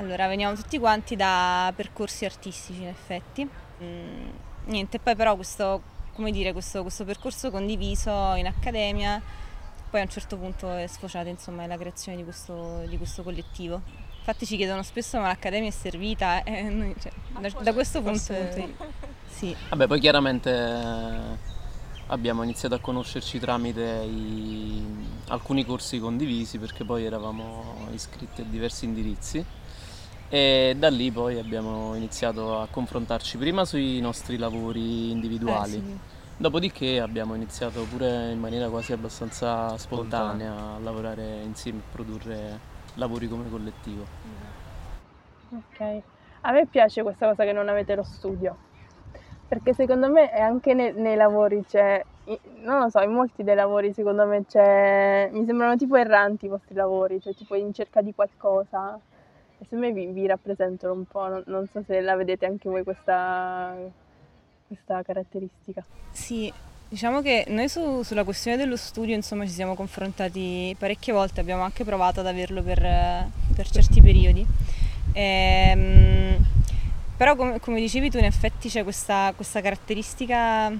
Allora, veniamo tutti quanti da percorsi artistici in effetti. Mm, niente, poi però questo, come dire, questo, questo percorso condiviso in accademia poi a un certo punto è sfociata insomma la creazione di questo, di questo collettivo. Infatti ci chiedono spesso ma l'accademia è servita e noi, cioè, da, da, questo punto Forse... sì. Vabbè, poi chiaramente abbiamo iniziato a conoscerci tramite i, alcuni corsi condivisi perché poi eravamo iscritti a diversi indirizzi e da lì poi abbiamo iniziato a confrontarci prima sui nostri lavori individuali. Eh, sì. Dopodiché abbiamo iniziato pure in maniera quasi abbastanza spontanea a lavorare insieme, a produrre lavori come collettivo. Ok, a me piace questa cosa che non avete lo studio, perché secondo me anche nei, nei lavori c'è, non lo so, in molti dei lavori secondo me c'è, mi sembrano tipo erranti i vostri lavori, cioè tipo in cerca di qualcosa, e secondo me vi, vi rappresentano un po', non, non, so se la vedete anche voi questa, questa caratteristica. Sì, diciamo che noi su, sulla questione dello studio insomma ci siamo confrontati parecchie volte, abbiamo anche provato ad averlo per, per certi periodi. Ehm, però come, come, dicevi tu in effetti c'è questa, questa caratteristica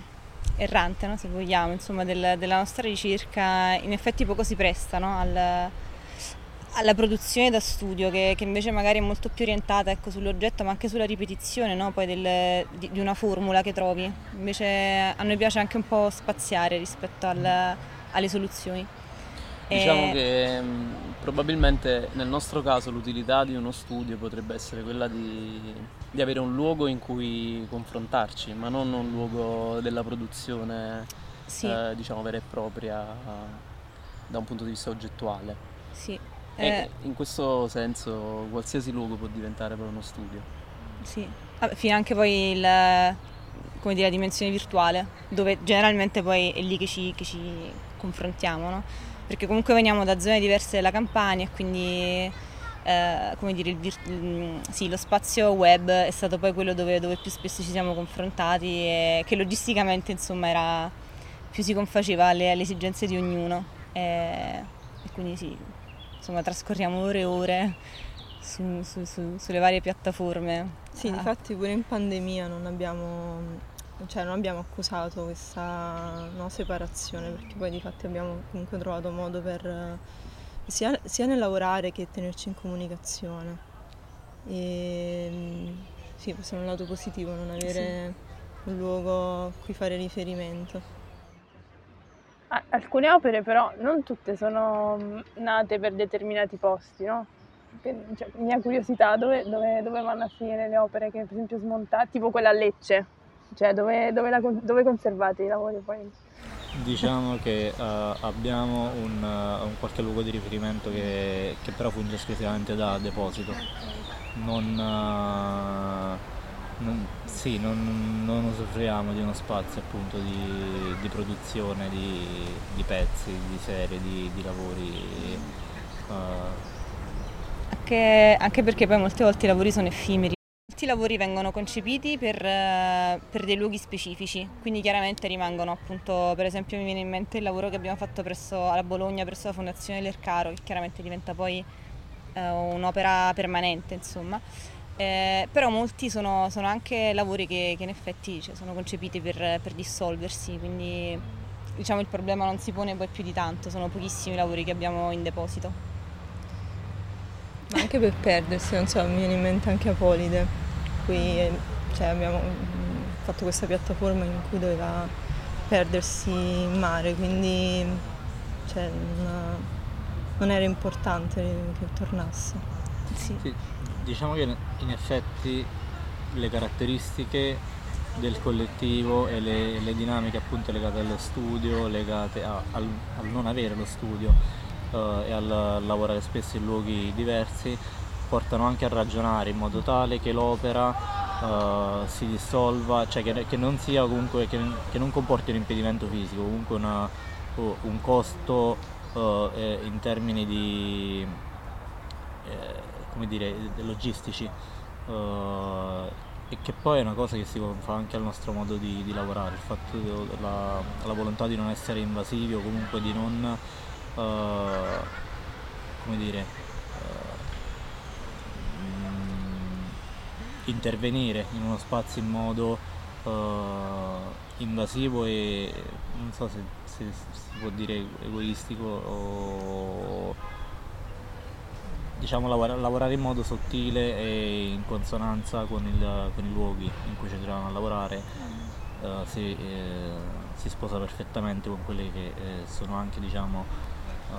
errante, no? se vogliamo, insomma, del, della nostra ricerca, in effetti poco si presta no? al, alla produzione da studio che, che, invece magari è molto più orientata ecco, sull'oggetto ma anche sulla ripetizione no? del, di, di, una formula che trovi. Invece a noi piace anche un po' spaziare rispetto al, alle soluzioni. Diciamo e... che mh, probabilmente nel nostro caso l'utilità di uno studio potrebbe essere quella di, di, avere un luogo in cui confrontarci, ma non un luogo della produzione sì. eh, diciamo vera e propria da un punto di vista oggettuale. Sì. Eh, in questo senso qualsiasi luogo può diventare poi uno studio. Sì, Vabbè, fino anche poi il, come dire, la dimensione virtuale, dove generalmente poi è lì che ci, che ci confrontiamo, no? perché comunque veniamo da zone diverse della campagna e quindi eh, come dire, il, sì, lo spazio web è stato poi quello dove, dove, più spesso ci siamo confrontati e che logisticamente insomma era, più si confaceva alle, alle esigenze di ognuno e, e quindi sì, insomma trascorriamo ore e ore su, su, su, sulle varie piattaforme. Sì, ah. infatti pure in pandemia non abbiamo, cioè non abbiamo accusato questa no, separazione perché poi di fatto abbiamo comunque trovato modo per sia, sia nel lavorare che tenerci in comunicazione. E sì, questo è un lato positivo, non avere sì. un luogo a cui fare riferimento. Alcune opere però non tutte sono mm, nate per determinati posti, no? Cioè, mia curiosità, dove, dove, dove, vanno a finire le opere che per esempio smontate, tipo quella a Lecce, cioè dove, dove, la, dove conservate i lavori poi? Diciamo che uh, abbiamo un, uh, un, qualche luogo di riferimento che, che però funge esclusivamente da deposito. Non, uh, non, sì, non, non, usufruiamo di uno spazio appunto di, di produzione di, di, pezzi, di serie, di, di lavori. Uh. Anche, anche, perché poi molte volte i lavori sono effimeri. Molti lavori vengono concepiti per, per, dei luoghi specifici, quindi chiaramente rimangono appunto, per esempio mi viene in mente il lavoro che abbiamo fatto presso, alla Bologna presso la Fondazione Lercaro, che chiaramente diventa poi uh, un'opera permanente insomma. Eh, però molti sono, sono, anche lavori che, che in effetti cioè, sono concepiti per, per, dissolversi, quindi diciamo il problema non si pone poi più di tanto, sono pochissimi i lavori che abbiamo in deposito. Ma anche per perdersi, non so, mi viene in mente anche Apolide, qui cioè, abbiamo fatto questa piattaforma in cui doveva perdersi in mare, quindi cioè, non, non, era importante che tornasse. Sì. sì diciamo che in effetti le caratteristiche del collettivo e le, le dinamiche appunto legate allo studio, legate a, al, al, non avere lo studio uh, e al lavorare spesso in luoghi diversi, portano anche a ragionare in modo tale che l'opera uh, si dissolva, cioè che, che, non sia comunque, che, che, non comporti un impedimento fisico, comunque una, uh, un costo in termini di eh, come dire, logistici uh, e che poi è una cosa che si fa anche al nostro modo di, di lavorare, il fatto la, la, volontà di non essere invasivi o comunque di non uh, come dire uh, intervenire in uno spazio in modo invasivo e non so se, se, si può dire egoistico o diciamo lavora, lavorare in modo sottile e in consonanza con, il, con i luoghi in cui ci troviamo a lavorare uh, si, eh, si, sposa perfettamente con quelle che eh, sono anche diciamo uh,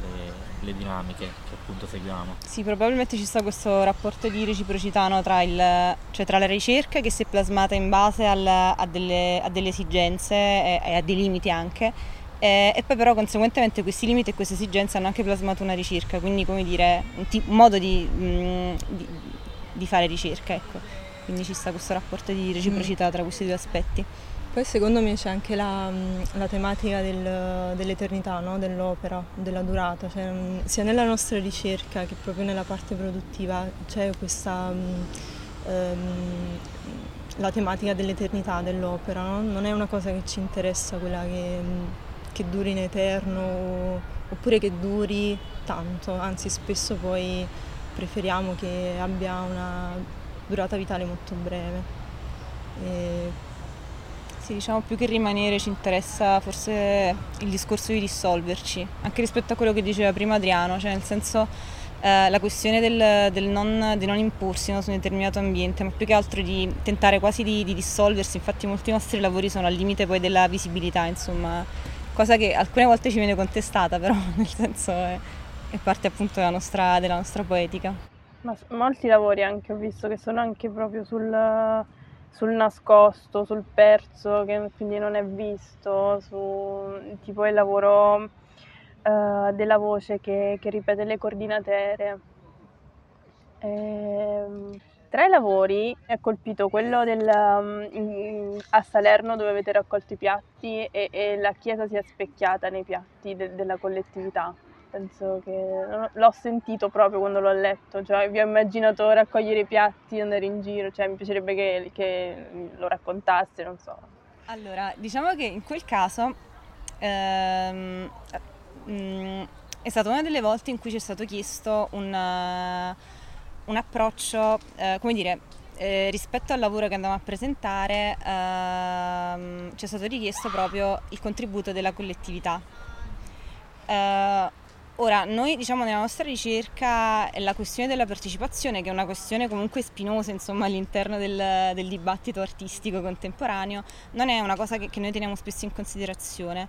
le, le, dinamiche che appunto seguiamo. Sì, probabilmente ci sta questo rapporto di reciprocità no, tra, il, cioè tra, la ricerca che si è plasmata in base al, a, delle, a, delle, esigenze e, e a dei limiti anche eh, e poi però conseguentemente questi limiti e queste esigenze hanno anche plasmato una ricerca, quindi come dire un, t- un modo di, mh, mm, di, di, fare ricerca, ecco. Quindi ci sta questo rapporto di reciprocità tra questi due aspetti. Poi secondo me c'è anche la, mm, la tematica del, dell'eternità, no? dell'opera, della durata, cioè, mm, sia nella nostra ricerca che proprio nella parte produttiva c'è questa... Um, la tematica dell'eternità dell'opera, no? non è una cosa che ci interessa quella che che duri in eterno oppure che duri tanto, anzi spesso poi preferiamo che abbia una durata vitale molto breve. E sì, diciamo più che rimanere ci interessa forse il discorso di dissolverci, anche rispetto a quello che diceva prima Adriano, cioè nel senso eh, la questione del, del, non, di non imporsi no, su un determinato ambiente, ma più che altro di tentare quasi di, di dissolversi, infatti molti nostri lavori sono al limite poi della visibilità, insomma cosa che alcune volte ci viene contestata, però nel senso è, è parte appunto della nostra, della nostra, poetica. Ma molti lavori anche ho visto che sono anche proprio sul, sul nascosto, sul perso, che quindi non è visto, su tipo il lavoro uh, della voce che, che, ripete le coordinatere. E, tra i lavori è colpito quello del, um, a Salerno dove avete raccolto i piatti e, e la chiesa si è specchiata nei piatti de, della collettività. Penso che l'ho sentito proprio quando l'ho letto, cioè vi ho immaginato raccogliere i piatti, andare in giro, cioè mi piacerebbe che, che lo raccontasse, non so. Allora, diciamo che in quel caso ehm, mm, è stata una delle volte in cui ci è stato chiesto un un approccio, eh, come dire, eh, rispetto al lavoro che andavamo a presentare ehm, ci è stato richiesto proprio il contributo della collettività. Eh, ora, noi diciamo nella nostra ricerca la questione della partecipazione, che è una questione comunque spinosa insomma, all'interno del, del, dibattito artistico contemporaneo, non è una cosa che, che noi teniamo spesso in considerazione.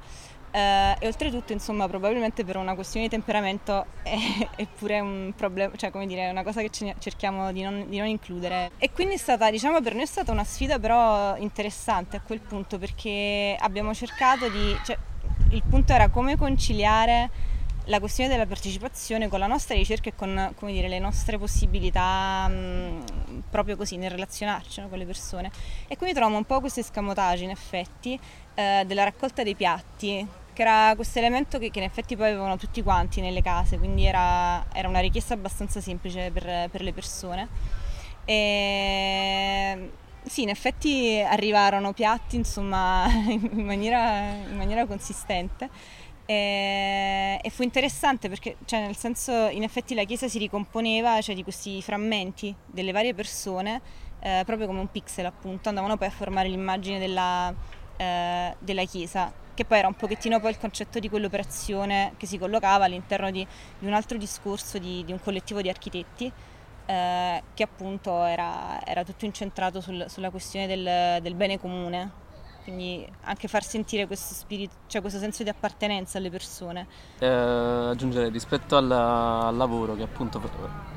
Uh, e oltretutto, insomma, probabilmente per una questione di temperamento è, è pure un problema, cioè come dire, è una cosa che cerchiamo di non, di non, includere. E quindi è stata, diciamo, per noi è stata una sfida però interessante a quel punto perché abbiamo cercato di, cioè, il punto era come conciliare la questione della partecipazione con la nostra ricerca e con dire, le nostre possibilità mh, proprio così nel relazionarci no, con le persone. E quindi troviamo un po' questo escamotage in effetti eh, della raccolta dei piatti, che era questo elemento che, che, in effetti poi avevano tutti quanti nelle case, quindi era, era una richiesta abbastanza semplice per, per le persone. E sì, in effetti arrivarono piatti insomma in maniera, in maniera consistente e, fu interessante perché, cioè, nel senso, in effetti la chiesa si ricomponeva cioè, di questi frammenti delle varie persone, eh, proprio come un pixel appunto, andavano poi a formare l'immagine della, eh, della chiesa, che poi era un pochettino poi il concetto di quell'operazione che si collocava all'interno di, di un altro discorso di, di, un collettivo di architetti. Eh, che appunto era, era tutto incentrato sul, sulla questione del, del bene comune, quindi anche far sentire questo spirito, cioè questo senso di appartenenza alle persone. Eh, aggiungere rispetto al, al, lavoro che appunto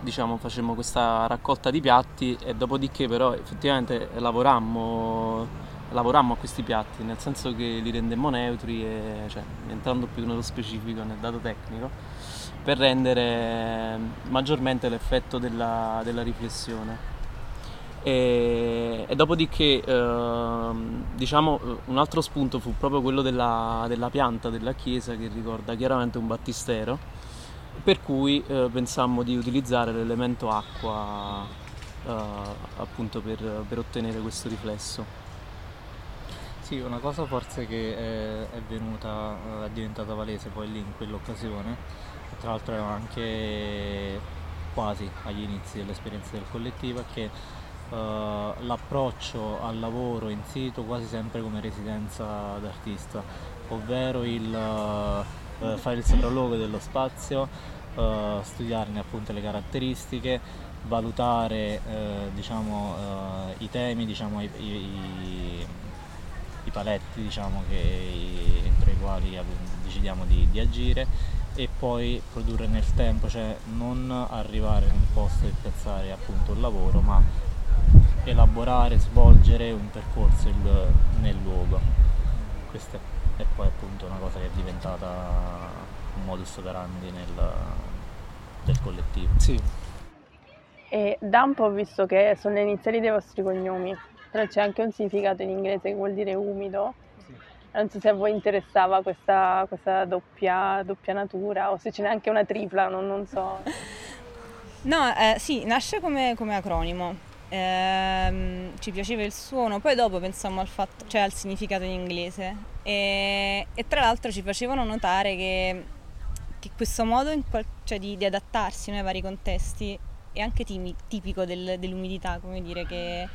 diciamo facemmo questa raccolta di piatti e dopodiché però effettivamente lavorammo, lavorammo a questi piatti, nel senso che li rendemmo neutri e cioè, entrando più nello specifico, nel dato tecnico, per rendere maggiormente l'effetto della, della riflessione. E, e dopodiché eh, diciamo un altro spunto fu proprio quello della, della, pianta della chiesa che ricorda chiaramente un battistero per cui eh, pensammo di utilizzare l'elemento acqua eh, appunto per, per, ottenere questo riflesso sì una cosa forse che è, è venuta è diventata palese poi lì in quell'occasione tra l'altro era anche quasi agli inizi dell'esperienza del collettivo è che uh, l'approccio al lavoro in sito quasi sempre come residenza d'artista, ovvero il uh, fare il sopralluogo dello spazio, uh, studiarne appunto le caratteristiche, valutare diciamo, i temi, diciamo, i, i, i, paletti diciamo, che, entro i quali decidiamo di, di agire e poi produrre nel tempo, cioè non arrivare nel posto e piazzare appunto il lavoro, ma elaborare, svolgere un percorso il, nel luogo. Questa è poi appunto una cosa che è diventata un modus operandi nel, del collettivo. Sì. E Dump ho visto che sono le iniziali dei vostri cognomi, però c'è anche un significato in inglese che vuol dire umido. Non so se a voi interessava questa, questa doppia, doppia, natura o se ce n'è anche una tripla, non, non so. No, eh, sì, nasce come, come acronimo ehm, ci piaceva il suono, poi dopo pensammo al, fatto, cioè al significato in inglese e, e, tra l'altro ci facevano notare che, che questo modo qual, cioè di, di, adattarsi ai vari contesti è anche timi, tipico del, dell'umidità, come dire, che,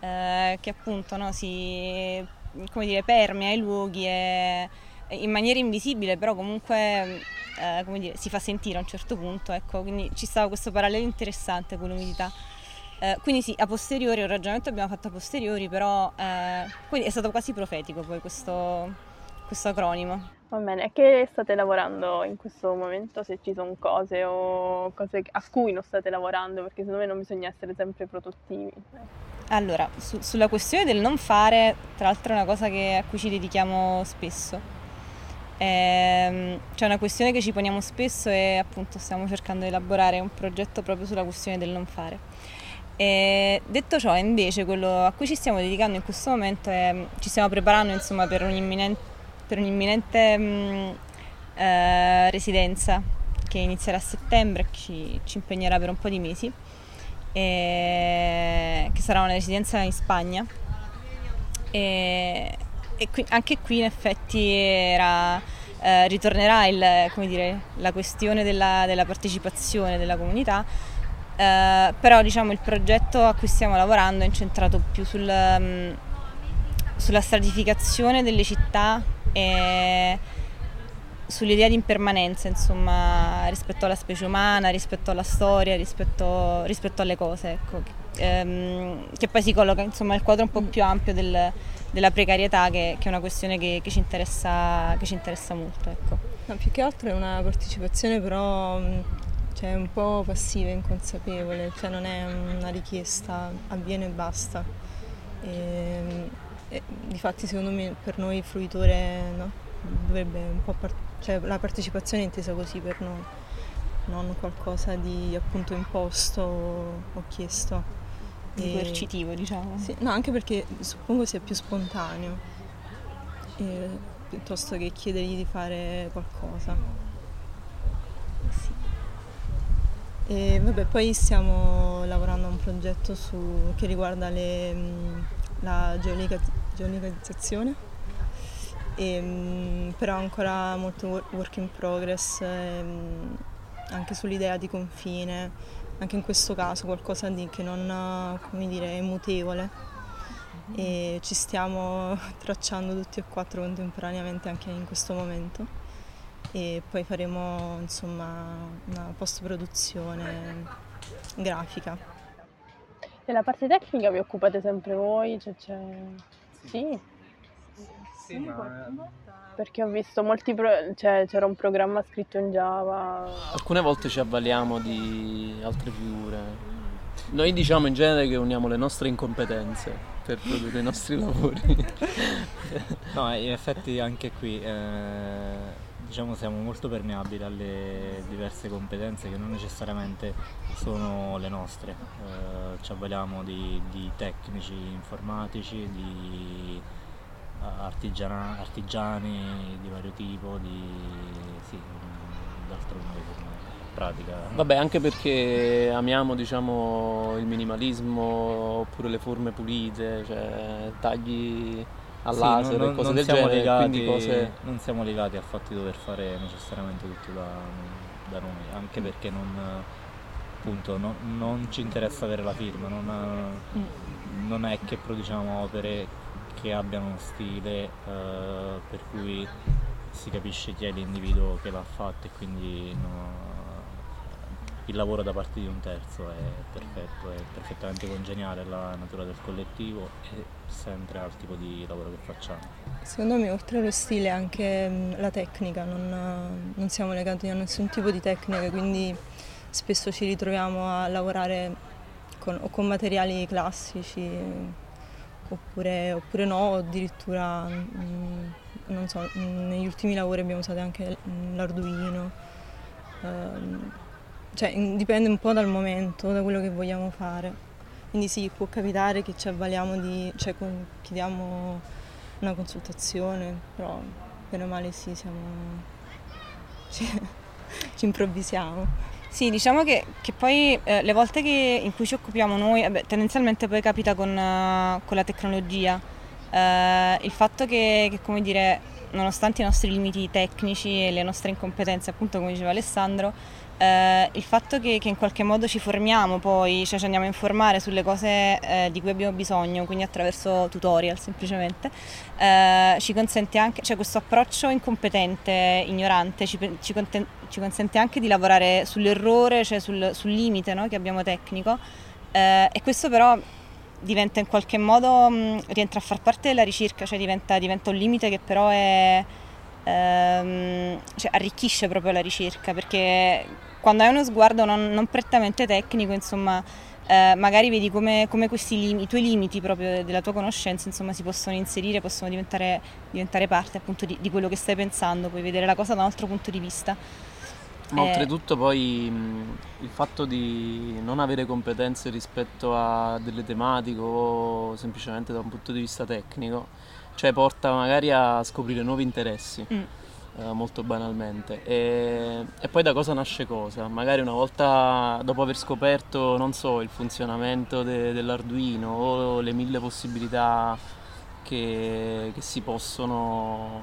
eh, che appunto no, si dire, permea i luoghi e, in maniera invisibile, però comunque eh, dire, si fa sentire a un certo punto, ecco, quindi ci stava questo parallelo interessante con l'umidità. Eh, quindi sì, a posteriori, un ragionamento abbiamo fatto a posteriori, però eh, quindi è stato quasi profetico poi questo, questo acronimo. Va bene, a che state lavorando in questo momento? Se ci sono cose o cose a cui non state lavorando, perché secondo me non bisogna essere sempre produttivi. Allora, su, sulla questione del non fare, tra l'altro è una cosa che, a cui ci dedichiamo spesso. Ehm, c'è una questione che ci poniamo spesso e appunto stiamo cercando di elaborare un progetto proprio sulla questione del non fare. E detto ciò, invece, quello a cui ci stiamo dedicando in questo momento è ci stiamo preparando insomma, per un'imminente, per un'imminente mh, mm, eh, residenza che inizierà a settembre e ci, ci, impegnerà per un po' di mesi, e, che sarà una residenza in Spagna. E, e qui, anche qui in effetti era, eh, ritornerà il, dire, la questione della, della partecipazione della comunità eh, però diciamo il progetto a cui stiamo lavorando è incentrato più sul, um, sulla stratificazione delle città e sull'idea di impermanenza, insomma, rispetto alla specie umana, rispetto alla storia, rispetto, rispetto alle cose, ecco, che, ehm, che, poi si colloca insomma nel quadro un po' più ampio del, della precarietà, che, che, è una questione che, che ci, interessa, ci, interessa, molto. Ecco. No, più che altro è una partecipazione però cioè è un po' passiva e inconsapevole, cioè non è una richiesta, avviene e basta. E, e, difatti secondo me per noi il fruitore no, dovrebbe un po' par- cioè la partecipazione è intesa così per noi, non qualcosa di appunto imposto o chiesto. Di coercitivo diciamo. Sì, no, anche perché suppongo sia più spontaneo, eh, piuttosto che chiedergli di fare qualcosa. E vabbè, poi stiamo lavorando a un progetto su, che riguarda le, la geolocalizzazione, e, però ancora molto work in progress, ehm, anche sull'idea di confine, anche in questo caso qualcosa di, che non dire, è mutevole e ci stiamo tracciando tutti e quattro contemporaneamente anche in questo momento e poi faremo insomma una post produzione grafica. Nella parte tecnica vi occupate sempre voi? Cioè, c'è... Sì. Sì ma... Perché ho visto molti pro... cioè, c'era un programma scritto in Java. Alcune volte ci avvaliamo di altre figure. Noi diciamo in genere che uniamo le nostre incompetenze per produrre i nostri lavori. no, in effetti anche qui eh, diciamo siamo molto permeabili alle diverse competenze che non necessariamente sono le nostre, eh, ci avvaliamo di, di, tecnici informatici, di artigiana, artigiani di vario tipo, di sì, d'altronde pratica. Vabbè, anche perché amiamo diciamo, il minimalismo oppure le forme pulite, cioè tagli sì, laser non, e cose del genere. Legati, cose... Non siamo legati al fatto di dover fare necessariamente tutto da, da noi, anche perché non, appunto no, non ci interessa avere la firma, non, mm. non, è che produciamo opere che abbiano uno stile uh, per cui si capisce chi è l'individuo che l'ha fatto e quindi no, il lavoro da parte di un terzo è perfetto, è perfettamente congeniale alla natura del collettivo e sempre al tipo di lavoro che facciamo. Secondo me oltre allo stile anche la tecnica, non, non siamo legati a nessun tipo di tecnica, quindi spesso ci ritroviamo a lavorare con, o con materiali classici oppure, oppure no, addirittura mm, non so, negli ultimi lavori abbiamo usato anche l'Arduino. Um, cioè dipende un po' dal momento, da quello che vogliamo fare. Quindi sì, può capitare che ci avvaliamo di, cioè chiediamo una consultazione, però bene o male sì, siamo, ci, ci improvvisiamo. Sì, diciamo che, che poi eh, le volte che, in cui ci occupiamo noi, vabbè, tendenzialmente poi capita con, uh, con la tecnologia, uh, il fatto che, che, come dire, nonostante i nostri limiti tecnici e le nostre incompetenze, appunto come diceva Alessandro, eh, il fatto che, che, in qualche modo ci formiamo poi, cioè ci andiamo a informare sulle cose eh, di cui abbiamo bisogno, quindi attraverso tutorial semplicemente, eh, ci consente anche, cioè questo approccio incompetente, ignorante, ci, ci, conten- ci consente anche di lavorare sull'errore, cioè sul, sul limite no, che abbiamo tecnico. Eh, e questo però diventa in qualche modo, mh, rientra a far parte della ricerca, cioè diventa, diventa un limite che però è... Ehm, cioè arricchisce proprio la ricerca perché quando hai uno sguardo non, non prettamente tecnico, insomma, eh, magari vedi come, come questi lim- i tuoi limiti proprio della tua conoscenza insomma, si possono inserire, possono diventare, diventare parte appunto di, di, quello che stai pensando, puoi vedere la cosa da un altro punto di vista. Ma eh, oltretutto poi il fatto di non avere competenze rispetto a delle tematiche o semplicemente da un punto di vista tecnico, cioè porta magari a scoprire nuovi interessi. Mm eh, molto banalmente. E, e, poi da cosa nasce cosa? Magari una volta dopo aver scoperto, non so, il funzionamento de, dell'Arduino o le mille possibilità che, che si possono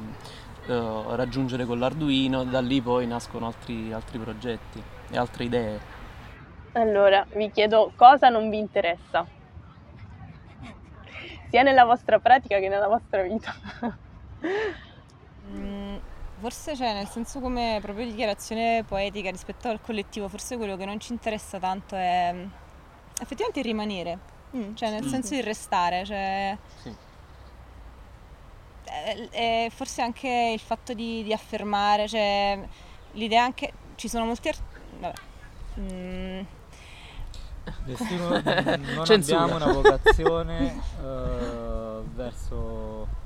uh, raggiungere con l'Arduino, da lì poi nascono altri, altri progetti e altre idee. Allora, vi chiedo cosa non vi interessa, sia nella vostra pratica che nella vostra vita. Forse c'è, nel senso come proprio dichiarazione poetica rispetto al collettivo, forse quello che non ci interessa tanto è mm, effettivamente il rimanere, mm, cioè nel sì. senso il restare, cioè... Sì. E, e forse anche il fatto di, di, affermare, cioè l'idea anche... Ci sono molti... Art- vabbè. Mm. Destino, non abbiamo una vocazione uh, verso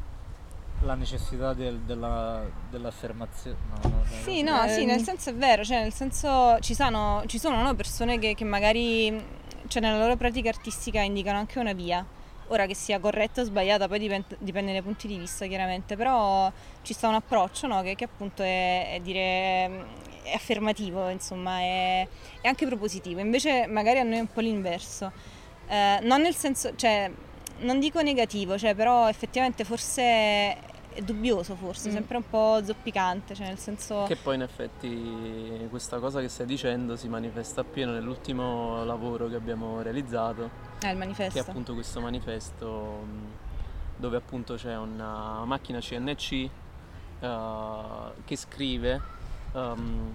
la necessità del, della, dell'affermazione. No, no, sì, no, sì, nel senso è vero, cioè nel senso ci sono, ci sono no, persone che, che magari cioè, nella loro pratica artistica indicano anche una via. Ora che sia corretta o sbagliata, poi dipende, dipende dai punti di vista chiaramente, però ci sta un approccio no, che, che, appunto è, è, dire, è affermativo, insomma, è, è, anche propositivo. Invece magari a noi è un po' l'inverso. Eh, non nel senso, cioè, non dico negativo, cioè, però effettivamente forse dubbioso forse, mm. sempre un po' zoppicante, cioè nel senso... Che poi in effetti questa cosa che stai dicendo si manifesta appieno nell'ultimo lavoro che abbiamo realizzato. Eh, il manifesto. Che è appunto questo manifesto dove appunto c'è una macchina CNC uh, che scrive um,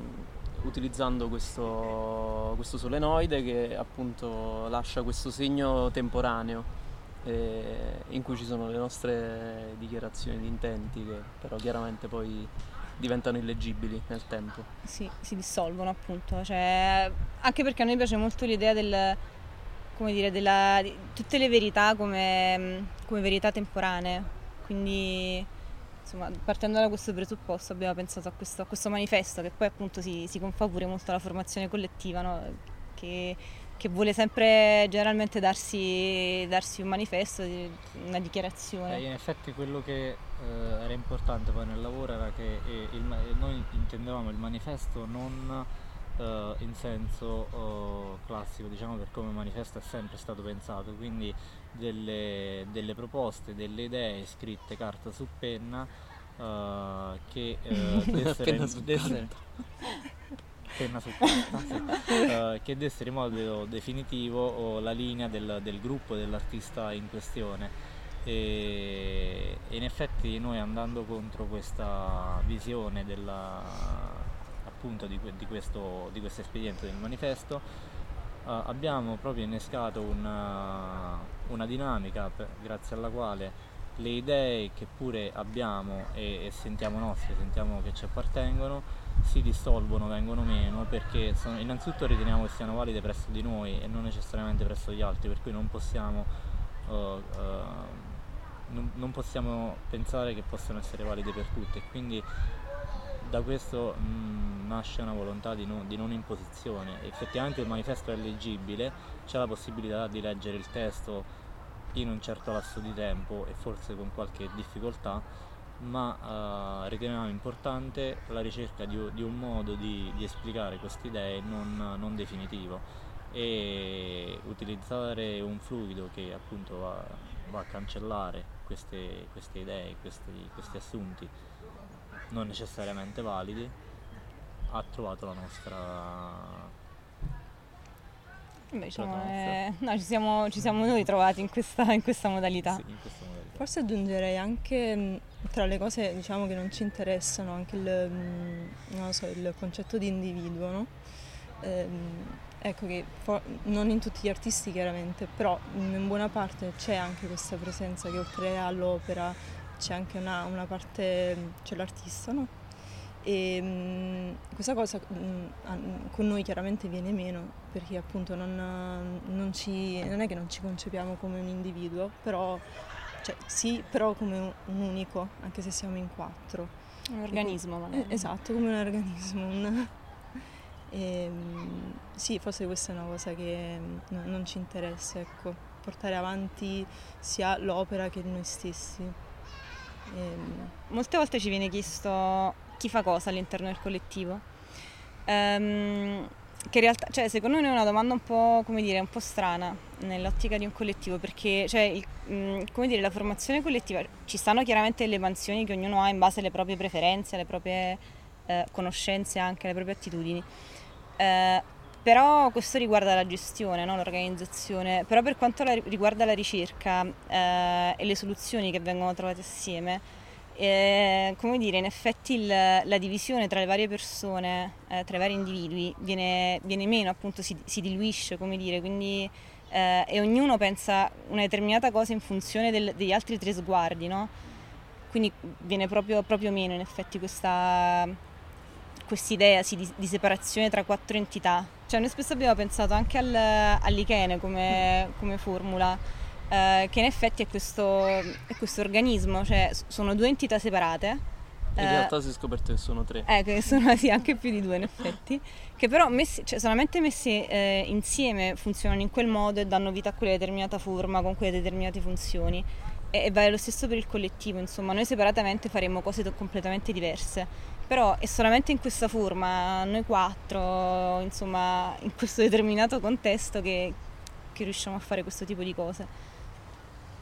utilizzando questo, questo solenoide che appunto lascia questo segno temporaneo eh, in cui ci sono le nostre dichiarazioni di intenti che però chiaramente poi diventano illeggibili nel tempo. Sì, si dissolvono appunto, cioè, anche perché a noi piace molto l'idea del, come dire, della, di tutte le verità come, come verità temporanee, quindi insomma partendo da questo presupposto abbiamo pensato a questo, a questo manifesto che poi appunto si, si confà pure molto alla formazione collettiva, no? che che vuole sempre generalmente darsi, darsi un manifesto, una dichiarazione. Eh, in effetti quello che eh, era importante poi nel lavoro era che eh, il, noi intendevamo il manifesto non eh, in senso oh, classico, diciamo per come il manifesto è sempre stato pensato, quindi delle, delle proposte, delle idee scritte carta su penna eh, che eh, dessero penna su carta, sì, che dessero in modo definitivo la linea del, del gruppo dell'artista in questione. E, e, in effetti noi andando contro questa visione della, appunto di, di, questo, di questo espediente del manifesto uh, abbiamo proprio innescato una, una dinamica per, grazie alla quale le idee che pure abbiamo e, e, sentiamo nostre, sentiamo che ci appartengono, si dissolvono, vengono meno perché sono, innanzitutto riteniamo che siano valide presso di noi e non necessariamente presso gli altri, per cui non possiamo, uh, uh, non, non possiamo pensare che possano essere valide per tutti quindi da questo mh, mm, nasce una volontà di, no, di, non imposizione. Effettivamente il manifesto è leggibile, c'è la possibilità di leggere il testo in un certo lasso di tempo e forse con qualche difficoltà, ma uh, riteniamo importante la ricerca di, di un modo di, di, esplicare queste idee non, non, definitivo e utilizzare un fluido che appunto va, va a cancellare queste, queste idee, questi, questi assunti non necessariamente validi, ha trovato la nostra Beh, diciamo, eh, no, ci, siamo, ci, siamo, noi trovati in questa, in questa modalità. Sì, in questa modalità. Forse aggiungerei anche tra le cose diciamo, che non ci interessano anche il, so, il concetto di individuo, no? eh, ecco che for- non in tutti gli artisti chiaramente, però in buona parte c'è anche questa presenza che oltre all'opera c'è anche una, una parte, c'è l'artista, no? E mh, questa cosa mh, con noi chiaramente viene meno perché appunto non, non, ci, non, è che non ci concepiamo come un individuo, però cioè, sì, però come un, un, unico, anche se siamo in quattro. Un organismo, magari. Eh, esatto, come un organismo. Un, e, mh, sì, forse questa è una cosa che non ci interessa, ecco, portare avanti sia l'opera che noi stessi. E, Molte volte ci viene chiesto chi fa cosa all'interno del collettivo. Um, che in realtà, cioè, secondo me è una domanda un po', come dire, un po' strana nell'ottica di un collettivo, perché cioè, il, mm, come dire, la formazione collettiva, ci stanno chiaramente le mansioni che ognuno ha in base alle proprie preferenze, alle proprie eh, conoscenze, anche alle proprie attitudini. Eh, però questo riguarda la gestione, no? l'organizzazione, però per quanto la, riguarda la ricerca eh, e le soluzioni che vengono trovate assieme, eh, come dire, in effetti il, la divisione tra le varie persone, eh, tra i vari individui, viene, viene meno, appunto si, si, diluisce, come dire, quindi eh, e ognuno pensa una determinata cosa in funzione del, degli altri tre sguardi, no? Quindi viene proprio, proprio meno in effetti questa idea sì, di, di, separazione tra quattro entità. Cioè noi spesso abbiamo pensato anche al, all'Ichene come, come formula, eh, che in effetti è questo, è questo, organismo, cioè sono due entità separate. In eh, realtà si è scoperto che sono tre. Eh, che sono sì, anche più di due in effetti, che però messi, cioè, solamente messi eh, insieme funzionano in quel modo e danno vita a quella determinata forma con quelle determinate funzioni. E, e vale lo stesso per il collettivo, insomma, noi separatamente faremo cose completamente diverse, però è solamente in questa forma, noi quattro, insomma, in questo determinato contesto che, che riusciamo a fare questo tipo di cose.